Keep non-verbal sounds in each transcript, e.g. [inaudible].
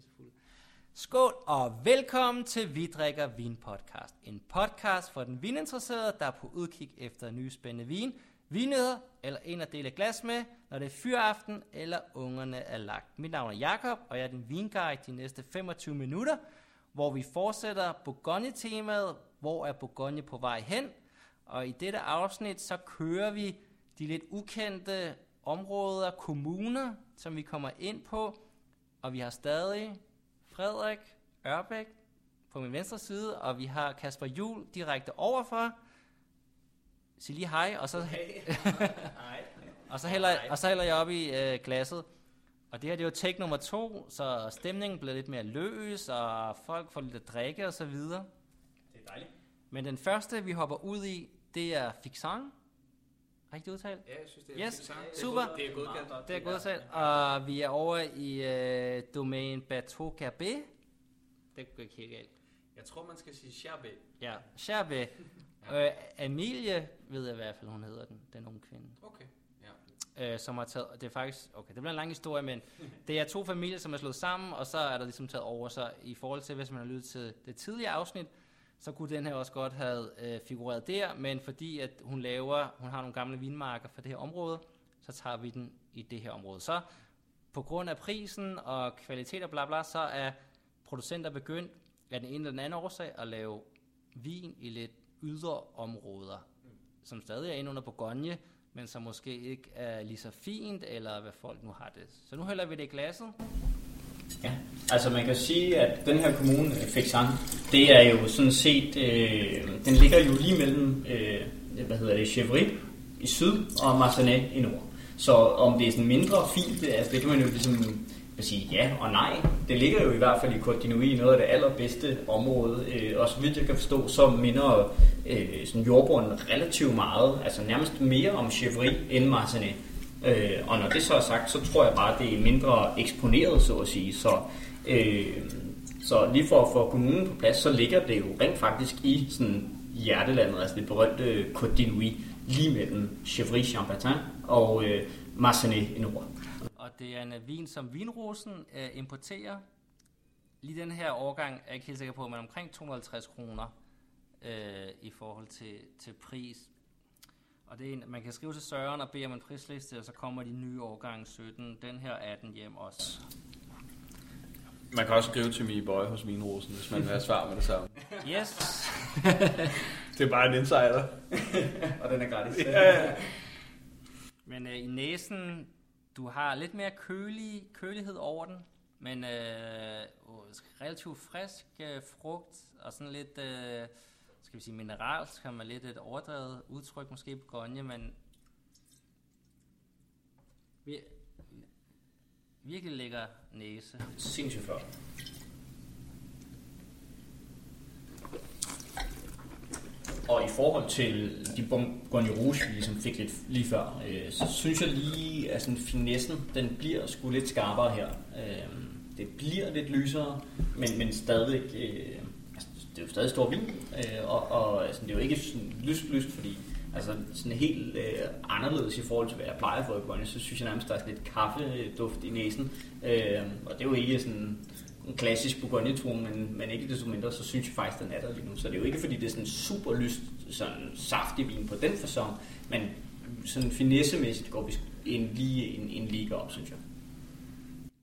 pissefuld. Skål og velkommen til Vi drikker vin podcast. En podcast for den vininteresserede, der er på udkig efter nye spændende vin, vinødder eller en at dele glas med, når det er fyraften eller ungerne er lagt. Mit navn er Jakob og jeg er din vinguide de næste 25 minutter, hvor vi fortsætter Bourgogne-temaet. Hvor er Bourgogne på vej hen? Og i dette afsnit, så kører vi de lidt ukendte områder, kommuner, som vi kommer ind på. Og vi har stadig Frederik Ørbæk på min venstre side, og vi har Kasper Jul direkte overfor. Sig lige hej, og så, [laughs] og så, hælder, og så hælder jeg op i øh, glasset. Og det her det er jo take nummer to, så stemningen bliver lidt mere løs, og folk får lidt at drikke og så videre. Det er dejligt. Men den første, vi hopper ud i, det er Fixang. Rigtig udtalt? Ja, jeg synes, det er Yes, sang. super. Det er godkendt. Det er godtalt. Og vi er over i øh, domæne Bateau Garbet. Det går ikke helt galt. Jeg tror, man skal sige Cherbe. Ja, Cherbe. [laughs] øh, Emilie ved jeg i hvert fald, hun hedder den, den unge kvinde. Okay. Ja. øh, som har taget, det er faktisk, okay, det bliver en lang historie, men [laughs] det er to familier, som er slået sammen, og så er der ligesom taget over, så i forhold til, hvis man har lyttet til det tidligere afsnit, så kunne den her også godt have øh, figureret der, men fordi at hun laver, hun har nogle gamle vinmarker for det her område, så tager vi den i det her område. Så på grund af prisen og kvalitet og bla bla, så er producenter begyndt af den ene eller den anden årsag at lave vin i lidt ydre områder, som stadig er inde under Bourgogne, men som måske ikke er lige så fint, eller hvad folk nu har det. Så nu hælder vi det i glasset. Ja, altså man kan sige, at den her kommune, øh, Fexan, det er jo sådan set, øh, den ligger jo lige mellem, øh, hvad hedder det, Chevry i syd og Marseille i nord. Så om det er sådan mindre fint, altså det kan man jo ligesom sige ja og nej. Det ligger jo i hvert fald i Côte i noget af det allerbedste område. Øh, og så vidt jeg kan forstå, så minder øh, sådan jordbunden relativt meget, altså nærmest mere om Chevry end Marseille. Øh, og når det så er sagt, så tror jeg bare, at det er mindre eksponeret, så at sige. Så, øh, så lige for at få kommunen på plads, så ligger det jo rent faktisk i sådan hjertelandet, altså det berømte Côte d'Ivoire, lige mellem Chevry Champagne og øh, Marseille i nord. Og det er en øh, vin, som Vinrosen øh, importerer. Lige den her årgang er jeg ikke helt sikker på, men omkring 250 kroner øh, i forhold til, til pris. Og det er en, man kan skrive til Søren og bede om en prisliste, og så kommer de nye årgang 17. Den her 18 hjem også. Man kan også skrive til Mie Boy hos Vinrosen, hvis man vil have svar med det samme. [laughs] Yes. [laughs] Det er bare en insider. [laughs] og den er gratis. Men øh, i næsen, du har lidt mere kølig, kølighed over den, men øh, relativt frisk øh, frugt og sådan lidt, øh, skal vi sige mineralsk, kan man lidt et overdrevet udtryk måske på Gonje, men vi, virkelig lækker næse. Sindssygt flot. Og i forhold til de Bourgogne Rouge, vi ligesom fik lidt lige før, øh, så synes jeg lige, at sådan finessen, den bliver sgu lidt skarpere her. Øh, det bliver lidt lysere, men, men stadig, øh, det er jo stadig stor vin, øh, og, og altså, det er jo ikke sådan lyst, lyst, fordi altså sådan helt øh, anderledes i forhold til, hvad jeg plejer for i Grønne, så synes jeg nærmest, der er sådan lidt kaffeduft i næsen, øh, og det er jo ikke sådan en klassisk bourgogne men, men ikke desto mindre, så synes jeg faktisk, den er der lige nu. Så det er jo ikke, fordi det er sådan super lyst, sådan saftig vin på den fasong, men sådan finessemæssigt går vi en, lige en, en liga op, synes jeg.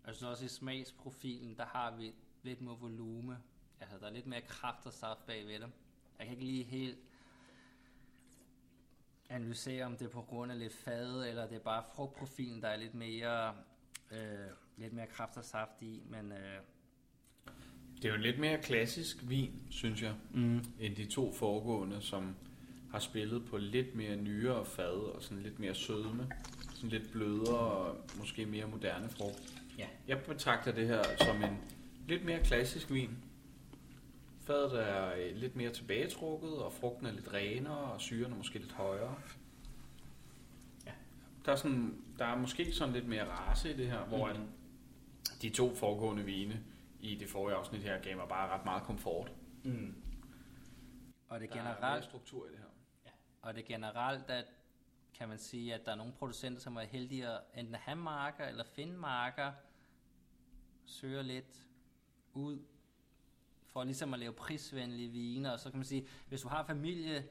Jeg synes også i smagsprofilen, der har vi lidt mere volume. Altså, der er lidt mere kraft og saft bagved det. Jeg kan ikke lige helt analysere, om det er på grund af lidt fade, eller det er bare frugtprofilen, der er lidt mere, øh, lidt mere kraft og saft i, men øh, Det er jo en lidt mere klassisk vin, synes jeg, mm, end de to foregående, som har spillet på lidt mere nyere fad og sådan lidt mere sødme. Sådan lidt blødere og måske mere moderne frugt. Ja. Jeg betragter det her som en lidt mere klassisk vin. Fadet er øh, lidt mere tilbagetrukket, og frugten er lidt renere, og syren er måske lidt højere. Ja. Der er, sådan, der er måske sådan lidt mere race i det her, hvor mm. de to foregående vine i det forrige afsnit her gav mig bare ret meget komfort. Mm. og det Der er struktur i det her. og det generelt, at kan man sige, at der er nogle producenter, som er heldige at enten have marker eller finde marker, søger lidt ud for ligesom at lave prisvenlige viner, og så kan man sige, hvis du har familie,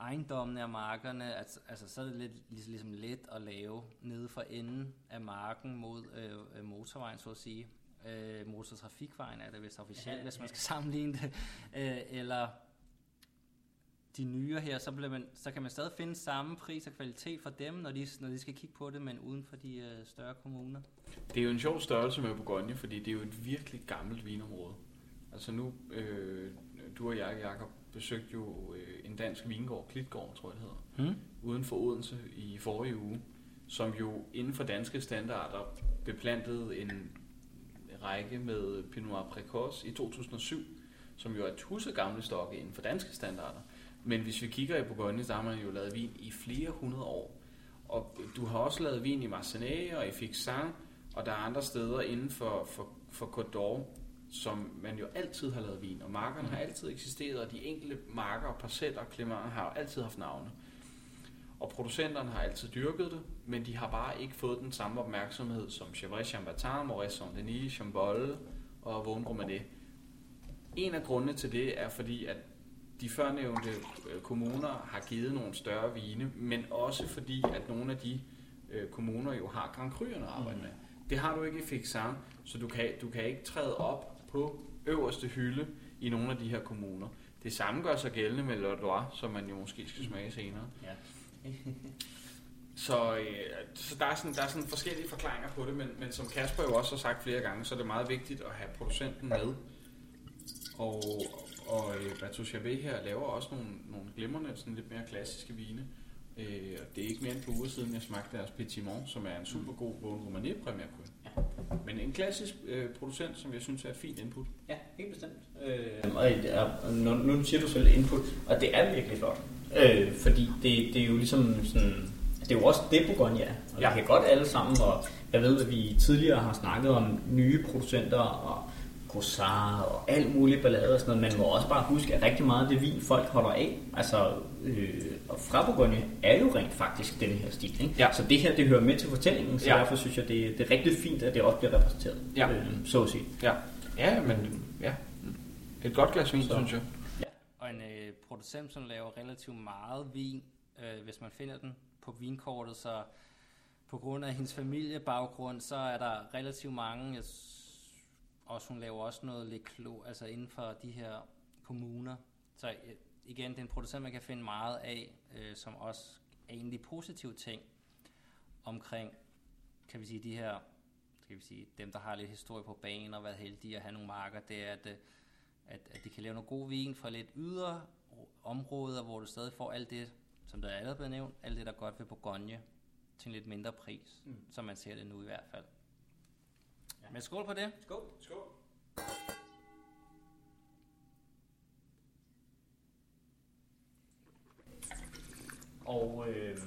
ejendommene af markerne, altså, altså så er det lidt, ligesom, ligesom let at lave nede for enden af marken mod øh, motorvejen, så at sige. Øh, motortrafikvejen er det vist officielt, ja, hvis man skal sammenligne det. Øh, eller de nye her, så, bliver man, så kan man stadig finde samme pris og kvalitet for dem, når de, når de skal kigge på det, men uden for de øh, større kommuner. Det er jo en sjov størrelse med Bourgogne, fordi det er jo et virkelig gammelt vinområde. Altså nu, øh, du og jeg, Jacob, besøgte jo øh, en dansk vingård, Klitgård, tror jeg det hedder, hmm? uden for Odense i forrige uge, som jo inden for danske standarder beplantede en række med Pinot Noir i 2007, som jo er et huset gamle stokke inden for danske standarder. Men hvis vi kigger i Bourgogne, så har man jo lavet vin i flere hundrede år. Og du har også lavet vin i Marseille og i Fixin, og der er andre steder inden for, for, for Côte d'Or, som man jo altid har lavet vin. Og markerne har altid eksisteret, og de enkelte marker og parceller og klimater har altid haft navne. Og producenterne har altid dyrket det, men de har bare ikke fået den samme opmærksomhed som Chevrolet Chambertin, Maurice Saint-Denis, Chambolle og Vaughn Romanée. En af grundene til det er fordi, at de førnævnte øh, kommuner har givet nogle større vine, men også fordi, at nogle af de øh, kommuner jo har Grand Cru'erne at arbejde mm. med. Det har du ikke i Fixin, så du kan, du kan ikke træde op på øverste hylde i nogle af de her kommuner. Det samme gør sig gældende med Loire, som man jo måske skal smage senere. Ja. [laughs] så, øh, så der, er sådan, der er sådan forskellige forklaringer på det, men, men som Kasper jo også har sagt flere gange, så er det meget vigtigt at have producenten med. Og, og øh, Bateau her laver også nogle, nogle glimrende, sådan lidt mere klassiske vine. Øh, det er ikke mere end på uger siden, jeg smagte deres Petit Mont, som er en super god Vaughn Romanée Premier Ja. Men en klassisk øh, producent, som jeg synes er et fint input. Ja, helt bestemt. Øh, og er, nu, nu siger du selv input, og det er virkelig flot. Øh, fordi det, det er jo ligesom sådan, det er jo også det Bourgogne er. Og ja. vi kan godt alle sammen, og jeg ved, at vi tidligere har snakket om nye producenter og Grossard og alt muligt ballade og sådan noget. Man må også bare huske, at rigtig meget af det vin, folk holder af, altså øh, fra Bourgogne, er jo rent faktisk den her stil. Ikke? Ja. Så det her, det hører med til fortællingen, så ja. derfor synes jeg, det, det er rigtig fint, at det også bliver repræsenteret, ja. øh, så at sige. Ja, ja men ja. Et godt glas vin, så. synes jeg. Ja. Og en øh, producent, som laver relativt meget vin, øh, hvis man finder den på vinkortet, så på grund af hendes familiebaggrund, så er der relativt mange, jeg også hun laver også noget lidt klo, altså inden for de her kommuner. Så øh, igen, det er en producent, man kan finde meget af, øh, som også er egentlig positive ting omkring, kan vi sige, de her, skal vi sige, dem, der har lidt historie på banen og været heldige at have nogle marker, det er, at, øh, at, at de kan lave noget god vin fra lidt ydre områder, hvor du stadig får alt det, som der er allerede blevet nævnt, alt det, der er godt ved Bourgogne, til en lidt mindre pris, mm. som man ser det nu i hvert fald. Ja. Men skål på det. Skål. Skål. Og øh,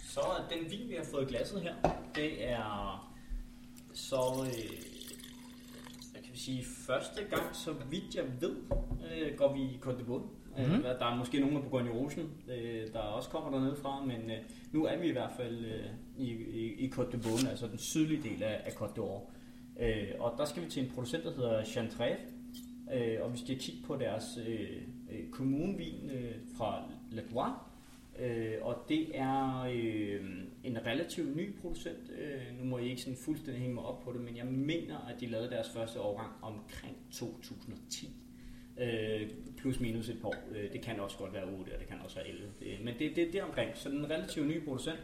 så den vin, vi har fået i glasset her, det er så, øh, hvad kan vi sige, første gang, så vidt jeg ved, øh, går vi i Côte Mm-hmm. Der er måske nogle af Bourgogne Rosen, øh, der også kommer dernede fra, men øh, nu er vi i hvert fald øh, i, i, i Côte d'Ivoire, altså den sydlige del af, af Côte d'Or. Øh, og der skal vi til en producent, der hedder Chantrève, øh, og vi skal kigge på deres øh, øh, kommunvin øh, fra La Loire. Øh, og det er øh, en relativt ny producent. Øh, nu må jeg ikke sådan fuldstændig hænge mig op på det, men jeg mener, at de lavede deres første årgang omkring 2010. Øh, plus minus et par år. Øh, det kan også godt være 8, og det kan også være 11. Men det, det, det er omkring. Så den er en relativt ny producent.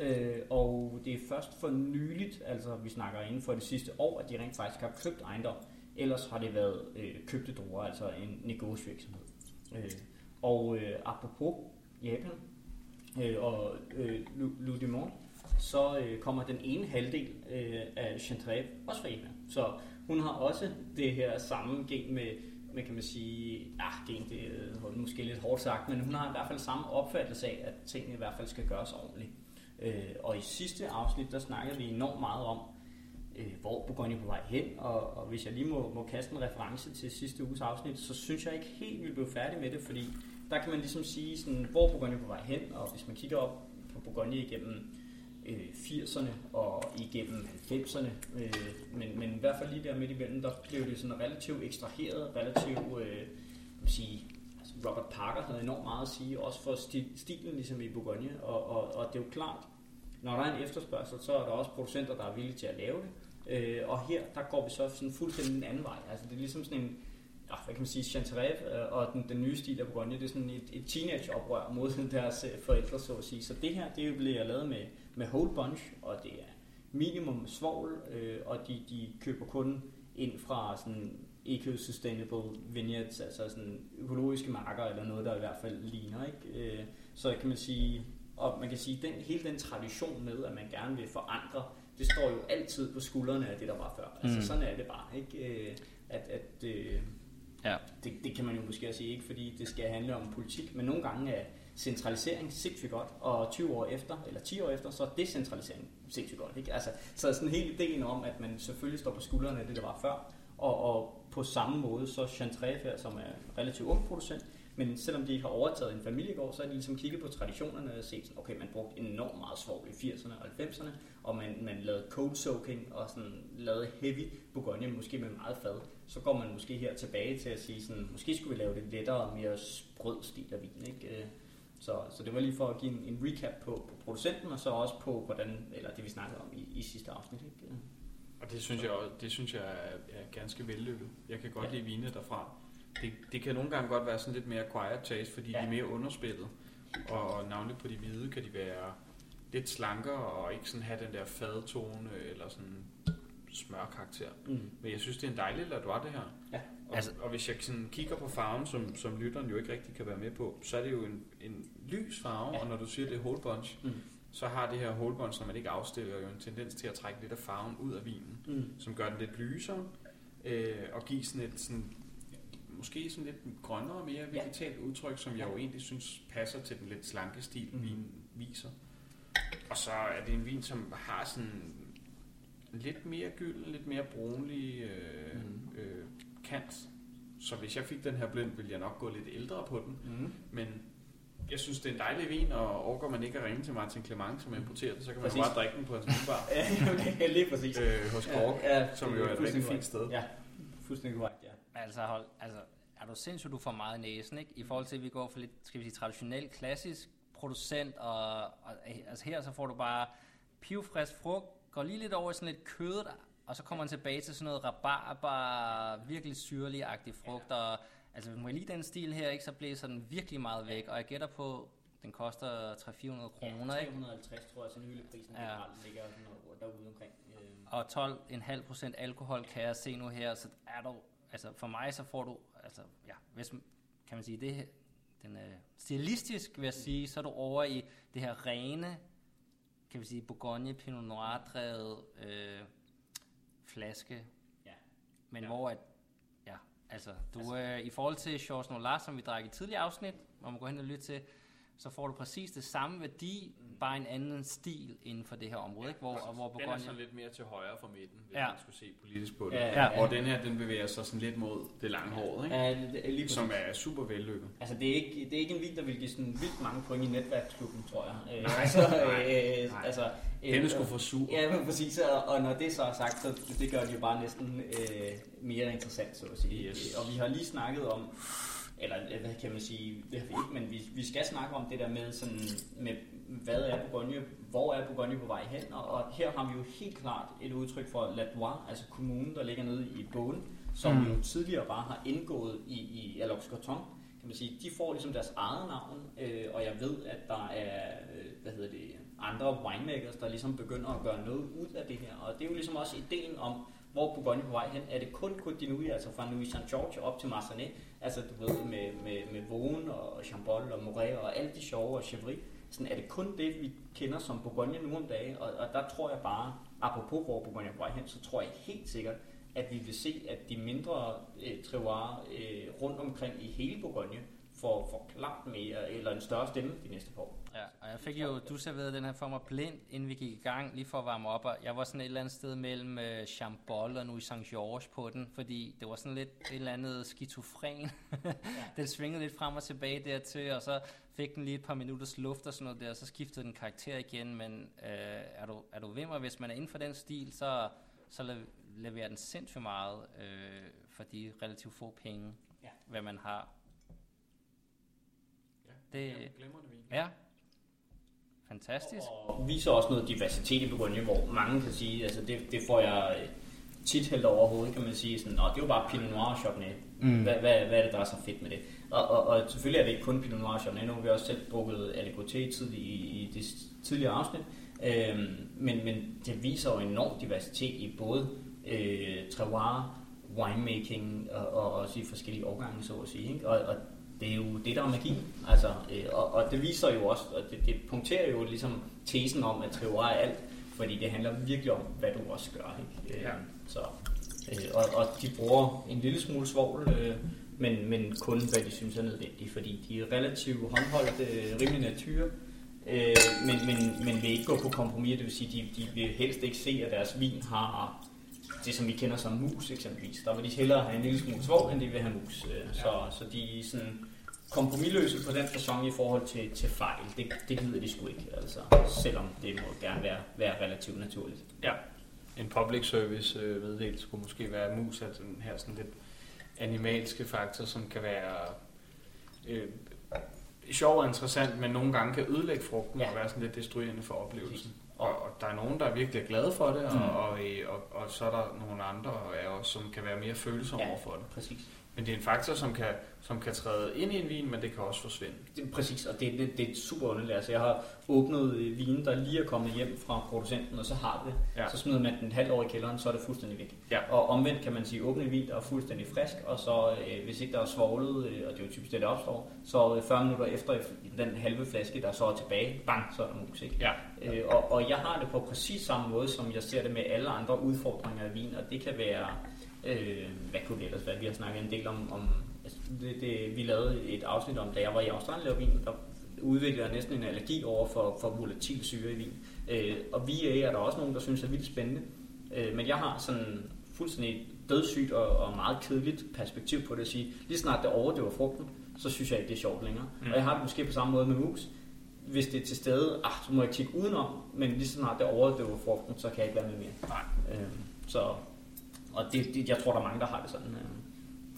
Øh, og det er først for nyligt, altså vi snakker inden for det sidste år, at de rent faktisk har købt ejendom. Ellers har det været øh, købte druer, altså en negosvirksomhed. Øh, og øh, apropos Japan øh, og øh, Ludimon, så øh, kommer den ene halvdel øh, af Chantrave også fra Japan. Så hun har også det her samme gen med, hvad kan man sige, ah, gen det er øh, måske lidt hårdt sagt, men hun har i hvert fald samme opfattelse af, at tingene i hvert fald skal gøres ordentligt. Øh, og i sidste afsnit, der snakkede vi enormt meget om, øh, hvor Bourgogne på vej hen, og, og hvis jeg lige må, må kaste en reference til sidste uges afsnit, så synes jeg ikke helt, vi blev færdige med det, fordi der kan man ligesom sige, sådan, hvor Bourgogne på vej hen, og hvis man kigger op på Bourgogne igennem øh, 80'erne og igennem 90'erne. Øh, men, men i hvert fald lige der midt imellem, der blev det sådan relativt ekstraheret, relativt, øh, man sige, altså Robert Parker havde enormt meget at sige, også for stilen ligesom i Bourgogne, og, og, og det er jo klart, når der er en efterspørgsel, så er der også producenter, der er villige til at lave det. Øh, og her, der går vi så sådan fuldstændig den anden vej. Altså det er ligesom sådan en, ja, hvad kan man sige, Chantareve øh, og den, den nye stil af Bourgogne, det er sådan et, et teenage-oprør mod [laughs] deres øh, forældre, så at sige. Så det her, det bliver lavet med, med whole bunch, og det er minimum svovl, øh, og de, de køber kun ind fra sådan eco-sustainable vineyards, altså sådan økologiske marker, eller noget, der i hvert fald ligner. Ikke? Øh, så kan man sige, og man kan sige, den, hele den tradition med, at man gerne vil forandre, det står jo altid på skuldrene af det, der var før. Altså mm. sådan er det bare, ikke? Øh, at, at, øh, ja. det, det kan man jo måske også sige, ikke fordi det skal handle om politik, men nogle gange er centralisering sindssygt godt, og 20 år efter, eller 10 år efter, så er decentralisering sindssygt godt. Ikke? Altså, så sådan hele ideen om, at man selvfølgelig står på skuldrene af det, der var før, og, og på samme måde, så Chantrefer, som er relativt ung producent, men selvom de har overtaget en familiegård, så har de ligesom kigget på traditionerne og set, sådan, okay, man brugte enormt meget svovl i 80'erne og 90'erne, og man, man lavede cold soaking og sådan, lavede heavy Bourgogne, måske med meget fad. Så går man måske her tilbage til at sige, sådan, måske skulle vi lave det lettere og mere sprød stil af vin. Ikke? Øh, så, så det var lige for at give en, en recap på, på producenten, og så også på, hvordan, eller det vi snakkede om i, i sidste afsnit. Ikke? Og det synes jeg, det synes jeg er, er ganske vellykket. Jeg kan godt ja. lide vine derfra. Det, det kan nogle gange godt være sådan lidt mere quiet taste, fordi ja. de er mere underspillet. Og, og navnligt på de hvide kan de være lidt slankere og ikke sådan have den der fadtone eller sådan smørkarakter. Mm. Men jeg synes, det er en dejlig Ladois, det her. Ja. Og, altså, og hvis jeg sådan kigger på farven, som, som lytteren jo ikke rigtig kan være med på, så er det jo en, en lys farve, ja. og når du siger, det er whole bunch, mm. så har det her whole bunch, når man ikke afstiller, jo en tendens til at trække lidt af farven ud af vinen, mm. som gør den lidt lysere, øh, og give sådan et sådan, måske sådan lidt grønnere, mere vegetalt ja. udtryk, som jeg jo egentlig synes passer til den lidt slanke stil, mm. vinen viser. Og så er det en vin, som har sådan lidt mere gylden, lidt mere brunlig øh, mm. øh, kant. Så hvis jeg fik den her blind, ville jeg nok gå lidt ældre på den. Mm. Men jeg synes, det er en dejlig vin, og overgår man ikke at ringe til Martin Clement, som importerer det, så kan man præcis. bare drikke den på hans vinbar. [laughs] ja, lige præcis. Øh, hos Kork, ja, ja, som jo er et rigtig fint sted. Ja, fuldstændig korrekt. Altså, hold, altså, er du sindssygt, du får meget næsen, ikke? I forhold til, at vi går for lidt, skal vi sige, traditionel, klassisk producent, og, og altså her så får du bare pivfrisk frugt, går lige lidt over i sådan lidt kødet, og så kommer man tilbage til sådan noget rabarber, virkelig syrlig-agtig frugt, ja. og altså hvis man lige den stil her, ikke, så blæser den virkelig meget væk, og jeg gætter på, den koster 300-400 kroner, ja, 350 tror jeg, så hyldeprisen ja. ligger derude omkring. Øh. Og 12,5% alkohol kan jeg se nu her, så er du, altså for mig så får du, altså ja, hvis, kan man sige, det den, øh, stilistisk vil jeg sige, så er du over i det her rene, kan vi sige, Bourgogne Pinot Noir drevet øh, flaske. Ja. Men ja. hvor at, ja, altså, du altså, øh, i forhold til Chors Noir, som vi drak i tidligere afsnit, hvor man går hen og lytter til, så får du præcis det samme værdi. Bare en anden stil inden for det her område. Ja, ikke? Hvor, og hvor Bourgogne... Den er sådan lidt mere til højre for midten, hvis ja. man skulle se politisk på det. Ja, ja, ja. Og den her, den bevæger sig sådan lidt mod det lange hår, ikke? Ja, det, lige som er super vellykket. Altså, det er, ikke, det er ikke en vin, der vil give sådan vildt mange point i netværksklubben, tror jeg. Øh, nej, altså, nej, nej. altså, Hende skulle få sur. Ja, men præcis. Og, og når det så er sagt, så det gør det jo bare næsten øh, mere interessant, så at sige. Yes. Og vi har lige snakket om, eller hvad kan man sige, det har vi ikke, men vi, vi skal snakke om det der med, sådan, med hvad er Bourgogne, hvor er Bourgogne på vej hen, og, og her har vi jo helt klart et udtryk for Ladois, altså kommunen, der ligger nede i Båden, som mm. jo tidligere bare har indgået i, i Alox Carton, kan man sige, de får ligesom deres eget navn, øh, og jeg ved, at der er, øh, hvad hedder det, andre winemakers, der ligesom begynder at gøre noget ud af det her, og det er jo ligesom også ideen om, hvor Bourgogne på vej hen, er det kun Côte altså fra Louis Saint George op til Marsanet, altså du ved, med, med, med Vaughan og Chambol og Moret og alt de sjove og Chevry, sådan er det kun det, vi kender som Bourgogne nu om dagen, og, og der tror jeg bare, apropos hvor Bourgogne er på vej hen, så tror jeg helt sikkert, at vi vil se, at de mindre øh, trevoirer øh, rundt omkring i hele Bourgogne får, får klart mere, eller en større stemme de næste par år. Ja, og jeg fik jo, du serverede den her for mig blind, inden vi gik i gang, lige for at varme op, og jeg var sådan et eller andet sted mellem uh, Chambol og Louis Saint George på den, fordi det var sådan lidt et eller andet skizofren. ja. [laughs] den svingede lidt frem og tilbage dertil, og så fik den lige et par minutters luft og sådan noget der, og så skiftede den karakter igen, men uh, er, du, er du ved mig, hvis man er inden for den stil, så, så leverer den sindssygt meget uh, for de relativt få penge, ja. hvad man har. Ja, det, glemrende vin. Ja, Fantastisk. Og viser også noget diversitet i Bourgogne, hvor mange kan sige, altså det, det får jeg tit hældt over hovedet, kan man sige, sådan, det er jo bare Pinot Noir og Chardonnay. Mm. Hvad, hvad, hvad er det, der er så fedt med det? Og, og, og selvfølgelig er det ikke kun Pinot Noir og Chardonnay, nu har vi også selv drukket Aligoté tidlig, i, i det tidligere afsnit, øhm, men, men det viser jo enorm diversitet i både øh, terroir, winemaking og, og også i forskellige årgange, så at sige. Ikke? Og, og det er jo det, der er magi. Altså, øh, og, og det viser jo også, og det, det punkterer jo ligesom tesen om, at triver er alt, fordi det handler virkelig om, hvad du også gør. Ikke? Øh, ja. Så, øh, og, og de bruger en lille smule svovl, øh, men, men kun hvad de synes er nødvendigt, fordi de er relativt håndholdt, øh, rimelig natur, øh, men, men, men vil ikke gå på kompromis, det vil sige, de, de vil helst ikke se, at deres vin har det, som vi kender som mus eksempelvis. Der vil de hellere have en lille smule svovl, end de vil have mus. Øh, så, så de er sådan kompromilløse på den fasong i forhold til, til fejl. Det, det gider de sgu ikke, altså, selvom det må gerne være, være relativt naturligt. Ja, en public service øh, meddelelse kunne måske være mus, altså den her sådan lidt animalske faktor, som kan være øh, sjov og interessant, men nogle gange kan ødelægge frugten ja. og være sådan lidt destruerende for oplevelsen. Og, og der er nogen, der er virkelig glade for det, og, mm. og, og, og, og så er der nogle andre, er også, som kan være mere følsomme ja, over for det. præcis. Men det er en faktor, som kan, som kan træde ind i en vin, men det kan også forsvinde. Det, præcis, og det, det, det er super underligt. Altså, jeg har åbnet vin, der lige er kommet hjem fra producenten, og så har det. Ja. Så smider man den halvt år i kælderen, så er det fuldstændig væk. Ja. Og omvendt kan man sige, åbne vin, der er fuldstændig frisk, og så øh, hvis ikke der er svoglet, øh, og det er jo typisk det, der opstår, så øh, 40 minutter efter den halve flaske, der så er tilbage, bang, så er der mus. Ikke? Ja. Øh, og, og jeg har det på præcis samme måde, som jeg ser det med alle andre udfordringer af vin, og det kan være Øh, hvad kunne det ellers være? Vi har snakket en del om, om altså det, det, vi lavede et afsnit om, da jeg var i Australien og vin, der udviklede jeg næsten en allergi over for, for volatil syre i vin. Øh, og vi er der også nogen, der synes er vildt spændende. Øh, men jeg har sådan fuldstændig dødssygt og, og meget kedeligt perspektiv på det at sige, lige snart det overdøver frugten, så synes jeg ikke, det er sjovt længere. Mm. Og jeg har det måske på samme måde med mus. Hvis det er til stede, ah, så må jeg kigge udenom, men lige snart det overdøver frugten, så kan jeg ikke være med mere. Nej. Øh, så og det, det, jeg tror, der er mange, der har det sådan. Øh.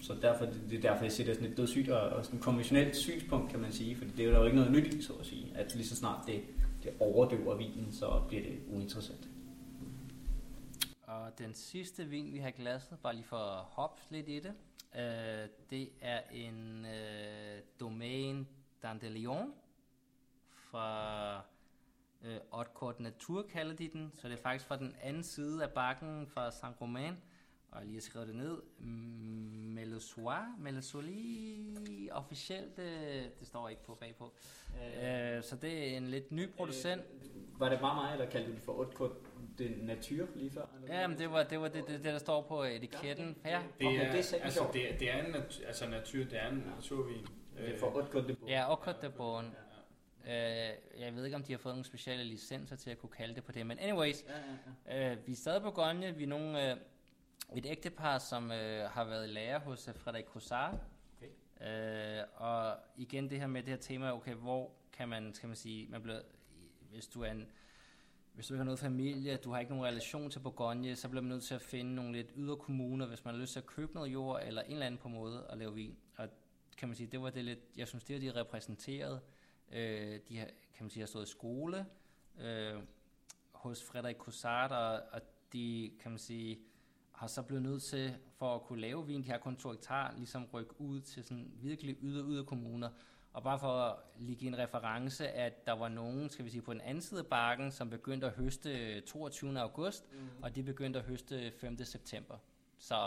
Så derfor, det, det er derfor, jeg siger, det er sådan et dødssygt og, og sådan et konventionelt synspunkt, kan man sige. For det er jo ikke noget nyt så at sige. At lige så snart det, det overdøver vinen, så bliver det uinteressant. Og den sidste vin, vi har glasset, bare lige for at hoppe lidt i det, øh, det er en øh, Domaine d'Andelion fra øh, Haute Natur kalder de den, så det er faktisk fra den anden side af bakken fra Saint-Romain og lige skrevet det ned, Melesoir, Melesoli, officielt, det, det står ikke på bagpå. Øh, så det er en lidt ny producent. Øh, var det bare mig, der kaldte det for Haute de Nature lige før? Eller ja, men det var det, var det, det, det, der står på etiketten. Ja, det, er, det er altså, det, er, det er en nat, altså natur, det er en naturvin. Det er for Haute de Bourne. Ja, Haute de Bourne. Uh, jeg ved ikke, om de har fået nogle specielle licenser til at kunne kalde det på det, men anyways, ja, ja, ja. Uh, vi er stadig på Grønne, vi er nogle, uh, et ægtepar, som øh, har været lærer hos øh, Frederik Cossard. Okay. Øh, og igen det her med det her tema, okay, hvor kan man, skal man sige, man bliver, hvis du er en, hvis du ikke har noget familie, du har ikke nogen relation til Bourgogne, så bliver man nødt til at finde nogle lidt ydre kommuner, hvis man har lyst til at købe noget jord, eller en eller anden på måde at lave vin. Og kan man sige, det var det lidt, jeg synes, det var de repræsenteret. Øh, de har, kan man sige, har stået i skole øh, hos Frederik Cossard, og, og de, kan man sige, har så blevet nødt til, for at kunne lave vin, de har kun to hektar, ligesom rykke ud til sådan virkelig yder yder kommuner. Og bare for at lige en reference, at der var nogen, skal vi sige, på den anden side af bakken, som begyndte at høste 22. august, mm. og de begyndte at høste 5. september. Så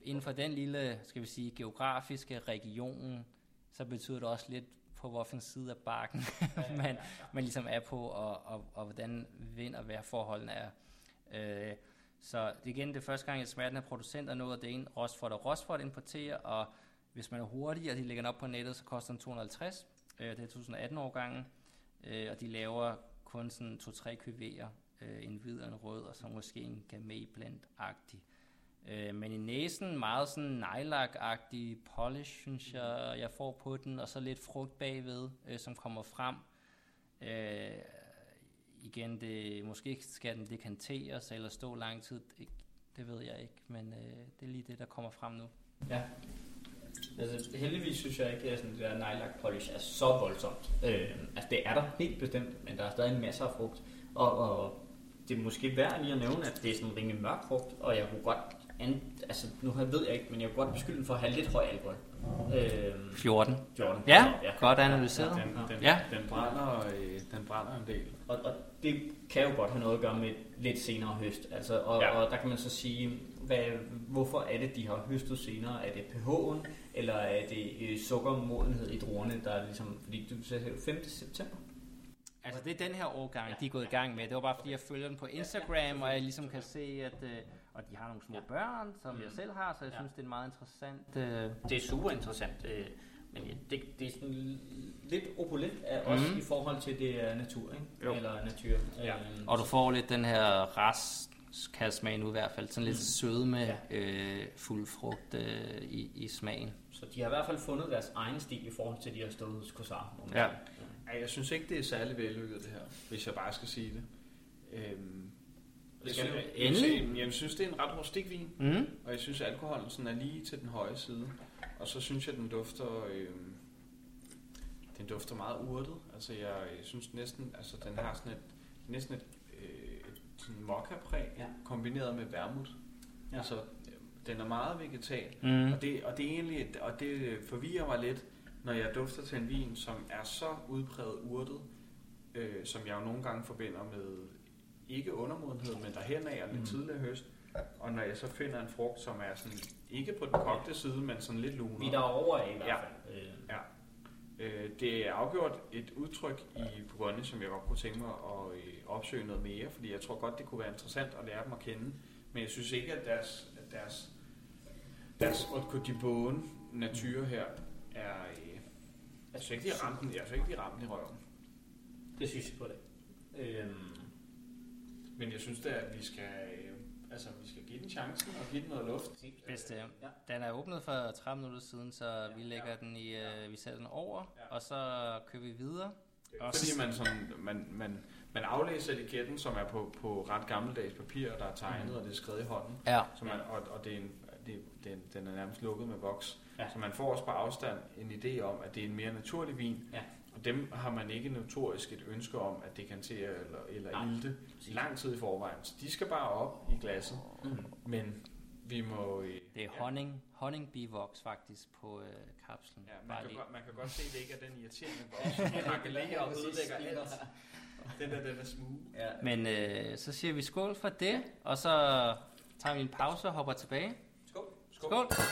inden for den lille, skal vi sige, geografiske region, så betyder det også lidt på hvilken side af bakken [laughs] man, man ligesom er på, og, og, og hvordan vind- og vejrforholdene er. Øh, så det er igen det første gang, at smerten er producent, og noget af det ene Rosford og Rosford importerer, og hvis man er hurtig, og de lægger den op på nettet, så koster den 250. Øh, det er 2018-årgangen, øh, og de laver kun sådan 2-3 kuverter, Øh, en hvid og en rød, og så måske en gamay agtig Øh, men i næsen meget sådan nejlak-agtig polish, synes jeg, jeg får på den, og så lidt frugt bagved, øh, som kommer frem. Øh, igen, det, måske skal den dekanteres eller stå lang tid, det, det ved jeg ikke, men øh, det er lige det, der kommer frem nu. Ja. Altså, heldigvis synes jeg ikke, at sådan, det der nylak polish er så voldsomt. Øh, altså, det er der helt bestemt, men der er stadig masser af frugt. Og, og det er måske værd lige at nævne, at det er sådan en rimelig mørk frugt, og jeg kunne godt an, altså nu ved jeg ikke, men jeg kunne godt beskylde den for at have lidt høj alkohol. Øhm, 14. 14. Ja, ja, godt analyseret. Ja, den, den, ja. den, brænder, øh, den brænder en del. Og, og det kan jo godt have noget at gøre med lidt senere høst. Altså, og, ja. og der kan man så sige, hvad, hvorfor er det, de har høstet senere? Er det pH'en, eller er det øh, sukkermodenhed i druerne, der er ligesom, fordi du sagde 5. september? Altså det er den her årgang, ja. de er gået i gang med. Det var bare fordi, jeg følger den på Instagram, og jeg ligesom kan se, at øh, og de har nogle små børn, som mm. jeg selv har, så jeg synes, det er meget interessant. Øh. Det er super interessant, øh, men det, det er sådan lidt opulent af os mm. i forhold til det er natur, ikke? Jo. eller natur. Ja. Øhm, og du får lidt den her rest kan smage nu i hvert fald. Sådan lidt mm. sødme, ja. øh, fuld frugt øh, i, i smagen. Så de har i hvert fald fundet deres egen stil i forhold til de har stået hos Kossar. Ja. ja. Jeg synes ikke, det er særlig vellykket det her, hvis jeg bare skal sige det. Øhm, jeg, synes, jeg, jeg synes, det er en ret rustik vin, mm. og jeg synes, alkoholen sådan er lige til den høje side. Og så synes jeg, den dufter... Øh, den dufter meget urtet. Altså, jeg, jeg synes næsten... Altså, den har sådan et... Næsten et, øh, et sådan mokka-præg, ja. kombineret med vermut. Ja. Altså, den er meget vegetal. Mm. Og, det, og det er egentlig... Og det forvirrer mig lidt, når jeg dufter til en vin, som er så udpræget urtet, øh, som jeg jo nogle gange forbinder med ikke undermodenhed, men derhen af og lidt mm. tidligere høst. Og når jeg så finder en frugt, som er sådan, ikke på den kogte side, men sådan lidt lunere. Vi der over i hvert fald. Ja. ja. Øh, det er afgjort et udtryk i Bourgogne, som jeg godt kunne tænke mig at øh, opsøge noget mere, fordi jeg tror godt, det kunne være interessant at lære dem at kende. Men jeg synes ikke, at deres, at deres, deres Haute de Beaune natur her er... Øh, jeg synes ikke, de har ramt den, jeg synes ikke, de har ramt den i røven. Det synes jeg på det. Øhm, men jeg synes da, at vi skal, øh, altså, vi skal give den chancen og give den noget luft. Bestemt. Ja. Den er åbnet for 30 minutter siden, så ja, vi lægger ja. den i, øh, vi sætter den over, ja. og så kører vi videre. Og fordi man, sådan, man, man, man aflæser etiketten, som er på, på ret gammeldags papir, der er tegnet, mm. og det er skrevet i hånden. Ja. Så man, og, og det er en, det, den, den er nærmest lukket med boks. Ja. Så man får også på afstand en idé om, at det er en mere naturlig vin. Ja. Dem har man ikke notorisk et ønske om at dekantere eller, eller Nej. ilte lang tid i forvejen. Så de skal bare op i glasset. Mm. Men vi må... Øh, det er honning, ja. honning bivox faktisk på øh, kapslen. Ja, man, kan, godt, man kan godt se, at det ikke er den irriterende [laughs] boks. man kan lægge og ødelægger alt. Den der, den er smooth. Ja. Men øh, så siger vi skål for det, og så tager vi en pause og hopper tilbage. Skål. Skål. skål.